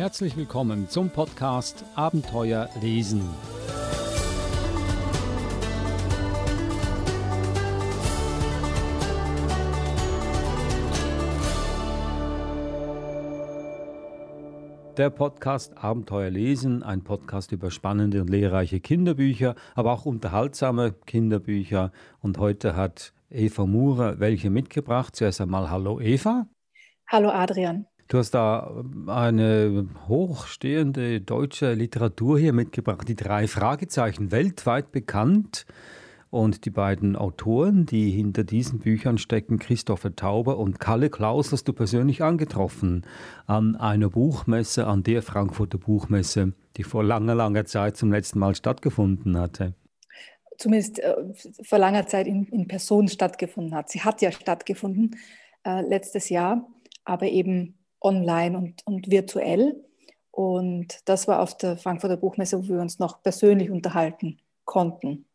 Herzlich willkommen zum Podcast Abenteuer lesen. Der Podcast Abenteuer lesen, ein Podcast über spannende und lehrreiche Kinderbücher, aber auch unterhaltsame Kinderbücher. Und heute hat Eva Murer welche mitgebracht. Zuerst einmal Hallo Eva. Hallo Adrian. Du hast da eine hochstehende deutsche Literatur hier mitgebracht, die drei Fragezeichen, weltweit bekannt. Und die beiden Autoren, die hinter diesen Büchern stecken, Christopher Tauber und Kalle Klaus, hast du persönlich angetroffen an einer Buchmesse, an der Frankfurter Buchmesse, die vor langer, langer Zeit zum letzten Mal stattgefunden hatte. Zumindest äh, vor langer Zeit in, in, Person stattgefunden hat. Sie hat ja stattgefunden äh, letztes Jahr, aber eben online und, und virtuell. Und das war auf der Frankfurter Buchmesse, wo wir uns noch persönlich unterhalten konnten.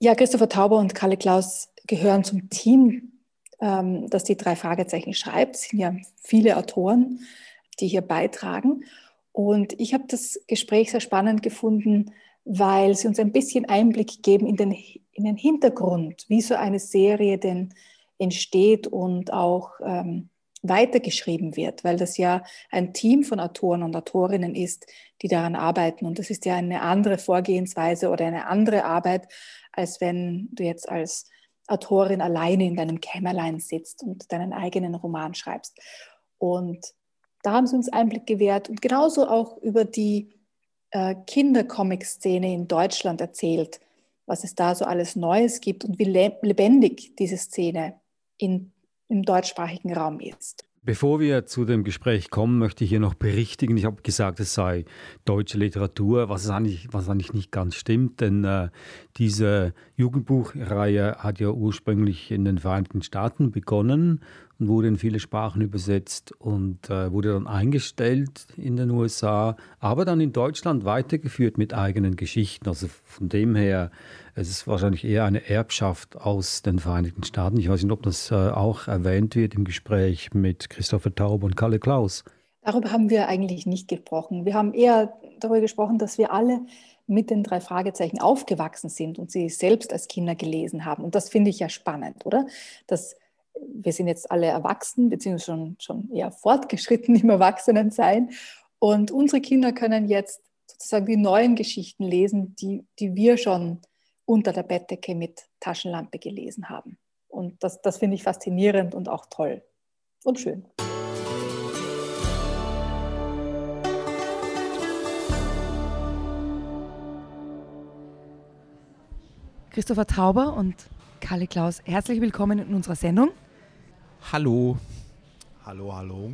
Ja, Christopher Tauber und Kalle Klaus gehören zum Team, ähm, das die drei Fragezeichen schreibt. Es sind ja viele Autoren, die hier beitragen. Und ich habe das Gespräch sehr spannend gefunden, weil sie uns ein bisschen Einblick geben in den, in den Hintergrund, wie so eine Serie denn entsteht und auch ähm, weitergeschrieben wird, weil das ja ein Team von Autoren und Autorinnen ist, die daran arbeiten. Und das ist ja eine andere Vorgehensweise oder eine andere Arbeit, als wenn du jetzt als Autorin alleine in deinem Kämmerlein sitzt und deinen eigenen Roman schreibst. Und da haben sie uns Einblick gewährt und genauso auch über die äh, Kindercomic-Szene in Deutschland erzählt, was es da so alles Neues gibt und wie lebendig diese Szene in im deutschsprachigen Raum ist. Bevor wir zu dem Gespräch kommen, möchte ich hier noch berichtigen. Ich habe gesagt, es sei deutsche Literatur, was eigentlich, was eigentlich nicht ganz stimmt, denn äh, diese Jugendbuchreihe hat ja ursprünglich in den Vereinigten Staaten begonnen und wurde in viele Sprachen übersetzt und äh, wurde dann eingestellt in den USA, aber dann in Deutschland weitergeführt mit eigenen Geschichten. Also von dem her, es ist wahrscheinlich eher eine Erbschaft aus den Vereinigten Staaten. Ich weiß nicht, ob das äh, auch erwähnt wird im Gespräch mit Christopher Taub und Kalle Klaus. Darüber haben wir eigentlich nicht gesprochen. Wir haben eher darüber gesprochen, dass wir alle mit den drei Fragezeichen aufgewachsen sind und sie selbst als Kinder gelesen haben. Und das finde ich ja spannend, oder? Dass wir sind jetzt alle erwachsen, beziehungsweise schon, schon eher fortgeschritten im Erwachsenensein. Und unsere Kinder können jetzt sozusagen die neuen Geschichten lesen, die, die wir schon unter der Bettdecke mit Taschenlampe gelesen haben. Und das, das finde ich faszinierend und auch toll und schön. Christopher Tauber und Kalle Klaus, herzlich willkommen in unserer Sendung. Hallo. Hallo, hallo.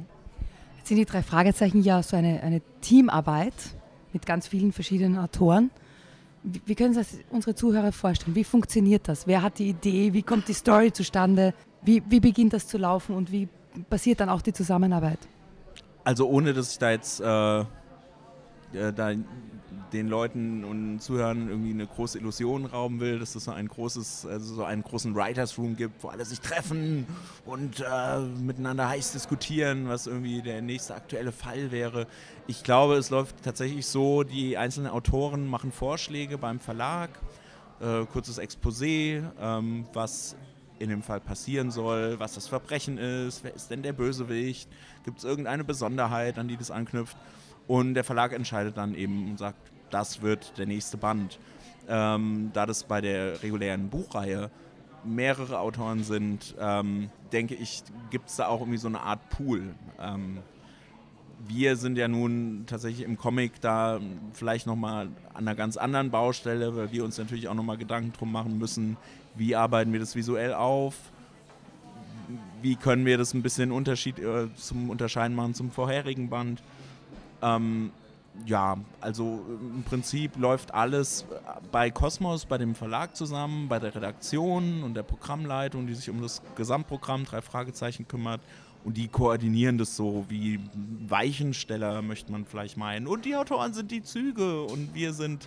Jetzt sind die drei Fragezeichen ja so eine, eine Teamarbeit mit ganz vielen verschiedenen Autoren. Wie, wie können sich unsere Zuhörer vorstellen? Wie funktioniert das? Wer hat die Idee? Wie kommt die Story zustande? Wie, wie beginnt das zu laufen und wie passiert dann auch die Zusammenarbeit? Also ohne, dass ich da jetzt äh, äh da den Leuten und Zuhörern irgendwie eine große Illusion rauben will, dass es so ein großes, also so einen großen Writers Room gibt, wo alle sich treffen und äh, miteinander heiß diskutieren, was irgendwie der nächste aktuelle Fall wäre. Ich glaube, es läuft tatsächlich so, die einzelnen Autoren machen Vorschläge beim Verlag, äh, kurzes Exposé, ähm, was in dem Fall passieren soll, was das Verbrechen ist, wer ist denn der Bösewicht, gibt es irgendeine Besonderheit, an die das anknüpft. Und der Verlag entscheidet dann eben und sagt, das wird der nächste Band. Ähm, da das bei der regulären Buchreihe mehrere Autoren sind, ähm, denke ich, gibt es da auch irgendwie so eine Art Pool. Ähm, wir sind ja nun tatsächlich im Comic da vielleicht nochmal an einer ganz anderen Baustelle, weil wir uns natürlich auch nochmal Gedanken drum machen müssen, wie arbeiten wir das visuell auf, wie können wir das ein bisschen Unterschied äh, zum Unterscheiden machen zum vorherigen Band. Ähm, ja, also im Prinzip läuft alles bei Cosmos, bei dem Verlag zusammen, bei der Redaktion und der Programmleitung, die sich um das Gesamtprogramm drei Fragezeichen kümmert. Und die koordinieren das so wie Weichensteller, möchte man vielleicht meinen. Und die Autoren sind die Züge und wir sind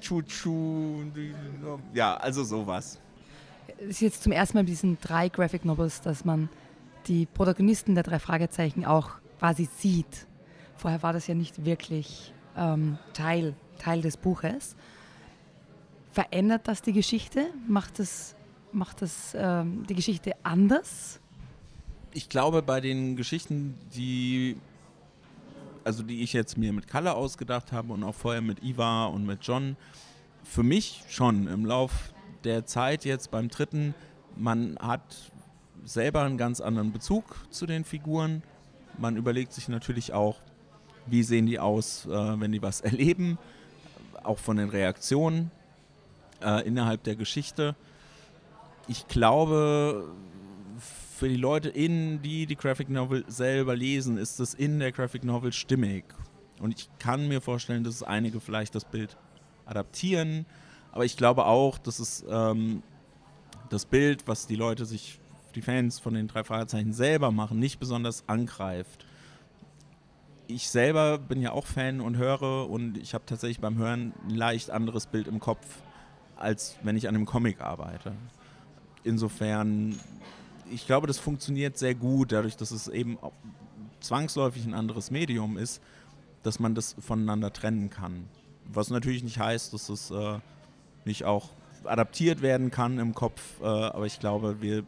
Chuchu. Ja, also sowas. Es ist jetzt zum ersten Mal in diesen drei Graphic Novels, dass man die Protagonisten der drei Fragezeichen auch quasi sieht Vorher war das ja nicht wirklich ähm, Teil, Teil des Buches. Verändert das die Geschichte? Macht das, macht das ähm, die Geschichte anders? Ich glaube, bei den Geschichten, die also die ich jetzt mir mit Kalle ausgedacht habe und auch vorher mit Iva und mit John, für mich schon im Lauf der Zeit jetzt beim dritten, man hat selber einen ganz anderen Bezug zu den Figuren. Man überlegt sich natürlich auch, wie sehen die aus, äh, wenn die was erleben, auch von den Reaktionen äh, innerhalb der Geschichte. Ich glaube, für die Leute, in die die Graphic Novel selber lesen, ist es in der Graphic Novel stimmig. Und ich kann mir vorstellen, dass einige vielleicht das Bild adaptieren, aber ich glaube auch, dass es ähm, das Bild, was die Leute sich, die Fans von den drei Fragezeichen selber machen, nicht besonders angreift. Ich selber bin ja auch Fan und höre und ich habe tatsächlich beim Hören ein leicht anderes Bild im Kopf, als wenn ich an einem Comic arbeite. Insofern, ich glaube, das funktioniert sehr gut, dadurch, dass es eben zwangsläufig ein anderes Medium ist, dass man das voneinander trennen kann. Was natürlich nicht heißt, dass es äh, nicht auch adaptiert werden kann im Kopf, äh, aber ich glaube, wir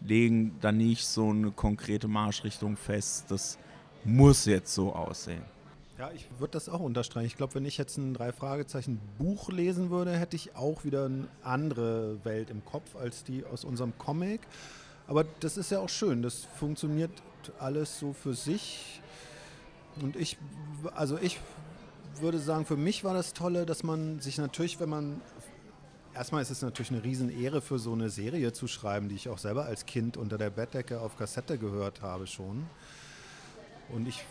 legen da nicht so eine konkrete Marschrichtung fest. Das muss jetzt so aussehen. Ja, ich würde das auch unterstreichen. Ich glaube, wenn ich jetzt ein Drei-Fragezeichen-Buch lesen würde, hätte ich auch wieder eine andere Welt im Kopf als die aus unserem Comic. Aber das ist ja auch schön. Das funktioniert alles so für sich. Und ich, also ich würde sagen, für mich war das Tolle, dass man sich natürlich, wenn man erstmal ist es natürlich eine Riesenehre für so eine Serie zu schreiben, die ich auch selber als Kind unter der Bettdecke auf Kassette gehört habe schon. Und ich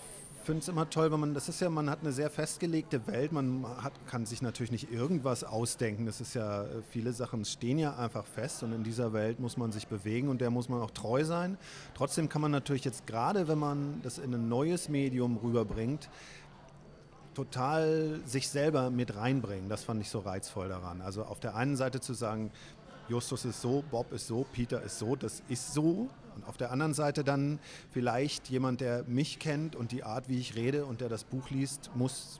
finde es immer toll, wenn man, das ist ja, man hat eine sehr festgelegte Welt, man hat, kann sich natürlich nicht irgendwas ausdenken. Das ist ja, viele Sachen stehen ja einfach fest und in dieser Welt muss man sich bewegen und der muss man auch treu sein. Trotzdem kann man natürlich jetzt gerade, wenn man das in ein neues Medium rüberbringt, total sich selber mit reinbringen. Das fand ich so reizvoll daran. Also auf der einen Seite zu sagen, Justus ist so, Bob ist so, Peter ist so, das ist so. Und auf der anderen Seite dann vielleicht jemand, der mich kennt und die Art, wie ich rede und der das Buch liest, muss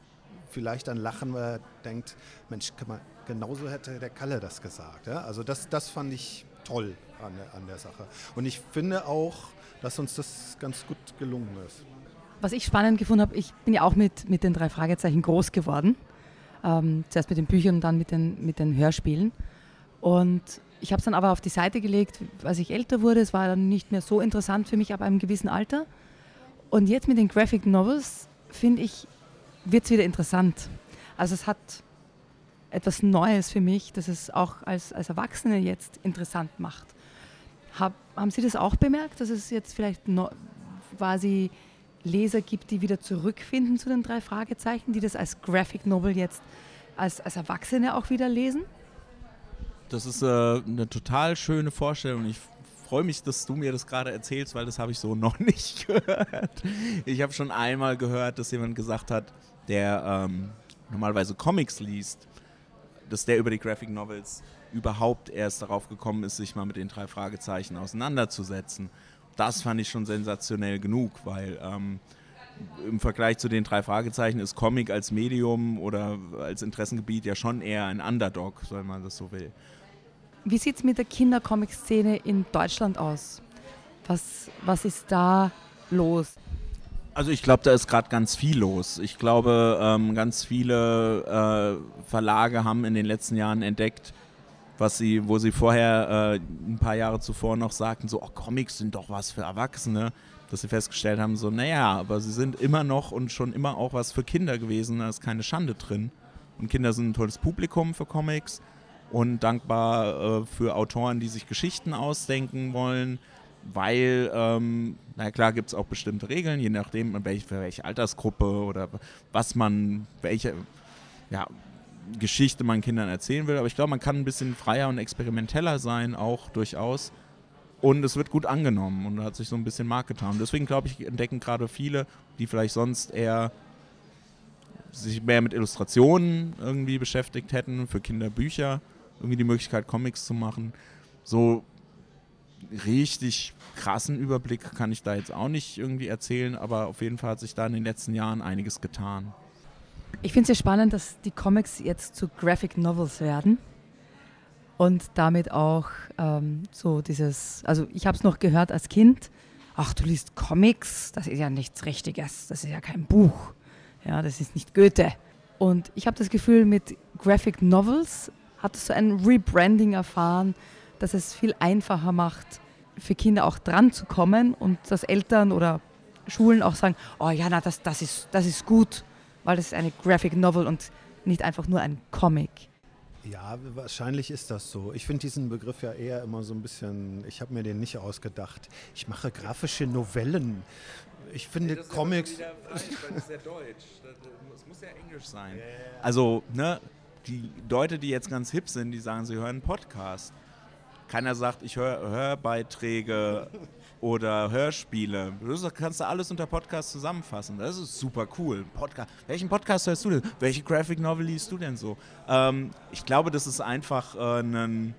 vielleicht dann lachen, weil er denkt, Mensch, mal, genauso hätte der Kalle das gesagt. Also das, das fand ich toll an der, an der Sache. Und ich finde auch, dass uns das ganz gut gelungen ist was ich spannend gefunden habe, ich bin ja auch mit, mit den drei Fragezeichen groß geworden. Ähm, zuerst mit den Büchern und dann mit den, mit den Hörspielen. Und ich habe es dann aber auf die Seite gelegt, als ich älter wurde. Es war dann nicht mehr so interessant für mich ab einem gewissen Alter. Und jetzt mit den Graphic Novels, finde ich, wird es wieder interessant. Also es hat etwas Neues für mich, das es auch als, als Erwachsene jetzt interessant macht. Hab, haben Sie das auch bemerkt, dass es jetzt vielleicht no, quasi Leser gibt, die wieder zurückfinden zu den drei Fragezeichen, die das als Graphic Novel jetzt als, als Erwachsene auch wieder lesen? Das ist äh, eine total schöne Vorstellung. Ich freue mich, dass du mir das gerade erzählst, weil das habe ich so noch nicht gehört. Ich habe schon einmal gehört, dass jemand gesagt hat, der ähm, normalerweise Comics liest, dass der über die Graphic Novels überhaupt erst darauf gekommen ist, sich mal mit den drei Fragezeichen auseinanderzusetzen das fand ich schon sensationell genug, weil ähm, im Vergleich zu den drei Fragezeichen ist Comic als Medium oder als Interessengebiet ja schon eher ein Underdog, wenn man das so will. Wie sieht es mit der Kindercomic-Szene in Deutschland aus? Was, was ist da los? Also ich glaube, da ist gerade ganz viel los. Ich glaube, ähm, ganz viele äh, Verlage haben in den letzten Jahren entdeckt, was sie, wo sie vorher äh, ein paar Jahre zuvor noch sagten, so, oh, Comics sind doch was für Erwachsene, dass sie festgestellt haben, so, naja, aber sie sind immer noch und schon immer auch was für Kinder gewesen, da ist keine Schande drin. Und Kinder sind ein tolles Publikum für Comics und dankbar äh, für Autoren, die sich Geschichten ausdenken wollen, weil, ähm, na klar, gibt es auch bestimmte Regeln, je nachdem, welche, für welche Altersgruppe oder was man, welche, ja, Geschichte man Kindern erzählen will. Aber ich glaube, man kann ein bisschen freier und experimenteller sein, auch durchaus. Und es wird gut angenommen und hat sich so ein bisschen Markt getan. Deswegen glaube ich, entdecken gerade viele, die vielleicht sonst eher sich mehr mit Illustrationen irgendwie beschäftigt hätten, für Kinderbücher, irgendwie die Möglichkeit, Comics zu machen. So richtig krassen Überblick kann ich da jetzt auch nicht irgendwie erzählen, aber auf jeden Fall hat sich da in den letzten Jahren einiges getan. Ich finde es sehr spannend, dass die Comics jetzt zu Graphic Novels werden und damit auch ähm, so dieses, also ich habe es noch gehört als Kind, ach du liest Comics, das ist ja nichts Richtiges, das ist ja kein Buch, ja, das ist nicht Goethe. Und ich habe das Gefühl, mit Graphic Novels hat es so ein Rebranding erfahren, dass es viel einfacher macht, für Kinder auch dran zu kommen und dass Eltern oder Schulen auch sagen, oh ja, na, das, das, ist, das ist gut, weil das ist eine Graphic Novel und nicht einfach nur ein Comic. Ja, wahrscheinlich ist das so. Ich finde diesen Begriff ja eher immer so ein bisschen, ich habe mir den nicht ausgedacht. Ich mache grafische Novellen. Ich finde nee, Comics. Ja falsch, das ist ja deutsch. Das muss ja Englisch sein. Also, ne, die Leute, die jetzt ganz hip sind, die sagen, sie hören einen Podcast. Keiner sagt, ich höre Hörbeiträge oder Hörspiele. Das kannst du alles unter Podcast zusammenfassen. Das ist super cool. Podcast. Welchen Podcast hörst du denn? Welche Graphic Novel liest du denn so? Ähm, ich glaube, das ist einfach äh, ein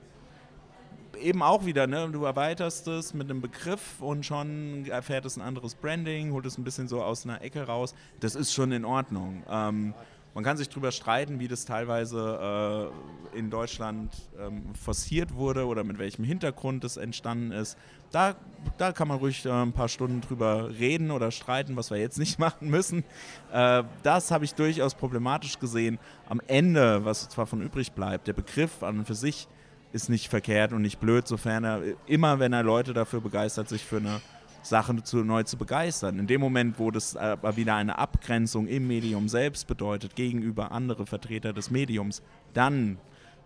eben auch wieder, ne? du erweiterst es mit einem Begriff und schon erfährt es ein anderes Branding, holt es ein bisschen so aus einer Ecke raus. Das ist schon in Ordnung. Ähm, man kann sich darüber streiten, wie das teilweise äh, in Deutschland ähm, forciert wurde oder mit welchem Hintergrund das entstanden ist. Da, da kann man ruhig äh, ein paar Stunden drüber reden oder streiten, was wir jetzt nicht machen müssen. Äh, das habe ich durchaus problematisch gesehen. Am Ende, was zwar von übrig bleibt, der Begriff an und für sich ist nicht verkehrt und nicht blöd, sofern er immer, wenn er Leute dafür begeistert, sich für eine Sachen zu, neu zu begeistern. In dem Moment, wo das aber wieder eine Abgrenzung im Medium selbst bedeutet, gegenüber anderen Vertreter des Mediums, dann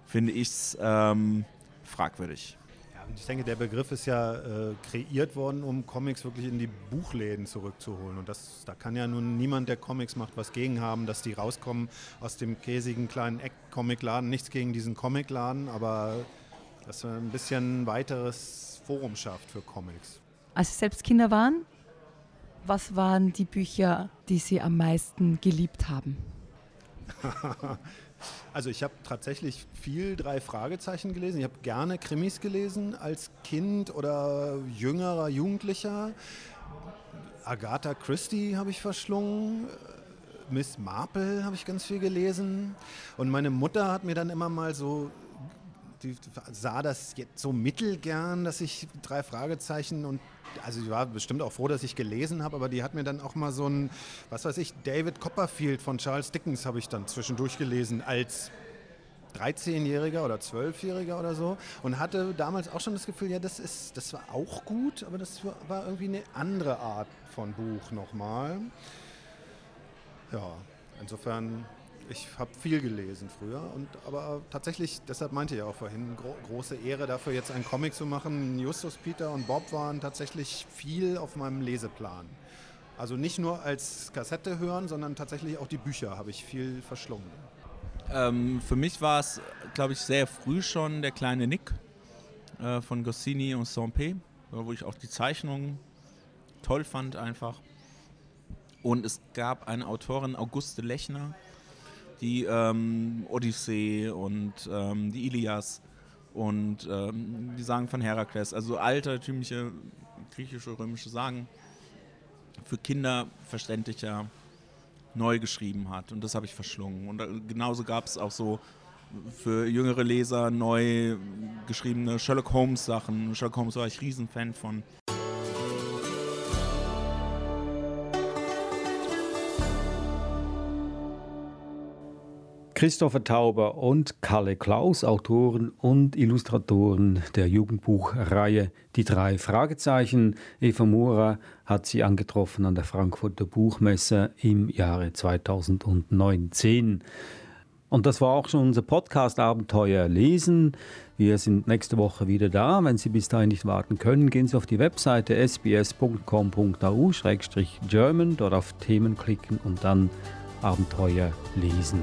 finde ich es ähm, fragwürdig. Ich denke, der Begriff ist ja äh, kreiert worden, um Comics wirklich in die Buchläden zurückzuholen. Und das, da kann ja nun niemand, der Comics macht, was gegen haben, dass die rauskommen aus dem käsigen kleinen Eck-Comicladen. Nichts gegen diesen Comicladen, aber dass man ein bisschen weiteres Forum schafft für Comics als Sie selbst Kinder waren, was waren die Bücher, die Sie am meisten geliebt haben? Also ich habe tatsächlich viel drei Fragezeichen gelesen. Ich habe gerne Krimis gelesen als Kind oder jüngerer Jugendlicher. Agatha Christie habe ich verschlungen. Miss Marple habe ich ganz viel gelesen. Und meine Mutter hat mir dann immer mal so die sah das jetzt so mittelgern, dass ich drei Fragezeichen und also ich war bestimmt auch froh, dass ich gelesen habe, aber die hat mir dann auch mal so ein, was weiß ich, David Copperfield von Charles Dickens habe ich dann zwischendurch gelesen als 13-Jähriger oder 12-Jähriger oder so und hatte damals auch schon das Gefühl, ja, das ist, das war auch gut, aber das war irgendwie eine andere Art von Buch nochmal. Ja, insofern ich habe viel gelesen früher, und, aber tatsächlich, deshalb meinte ich auch vorhin, gro große Ehre dafür, jetzt einen Comic zu machen. Justus, Peter und Bob waren tatsächlich viel auf meinem Leseplan. Also nicht nur als Kassette hören, sondern tatsächlich auch die Bücher habe ich viel verschlungen. Ähm, für mich war es, glaube ich, sehr früh schon der kleine Nick äh, von Goscinny und Saint-Pé, wo ich auch die Zeichnungen toll fand einfach. Und es gab eine Autorin, Auguste Lechner, die ähm, Odyssee und ähm, die Ilias und ähm, die Sagen von Herakles, also altertümliche griechische, römische Sagen für Kinder verständlicher neu geschrieben hat. Und das habe ich verschlungen. Und genauso gab es auch so für jüngere Leser neu geschriebene Sherlock Holmes Sachen. Sherlock Holmes war ich Riesenfan von. Christopher Tauber und Kalle Klaus, Autoren und Illustratoren der Jugendbuchreihe Die drei Fragezeichen. Eva Mura hat sie angetroffen an der Frankfurter Buchmesse im Jahre 2019. Und das war auch schon unser Podcast-Abenteuer Lesen. Wir sind nächste Woche wieder da. Wenn Sie bis dahin nicht warten können, gehen Sie auf die Webseite sbs.com.au-german, dort auf Themen klicken und dann Abenteuer lesen.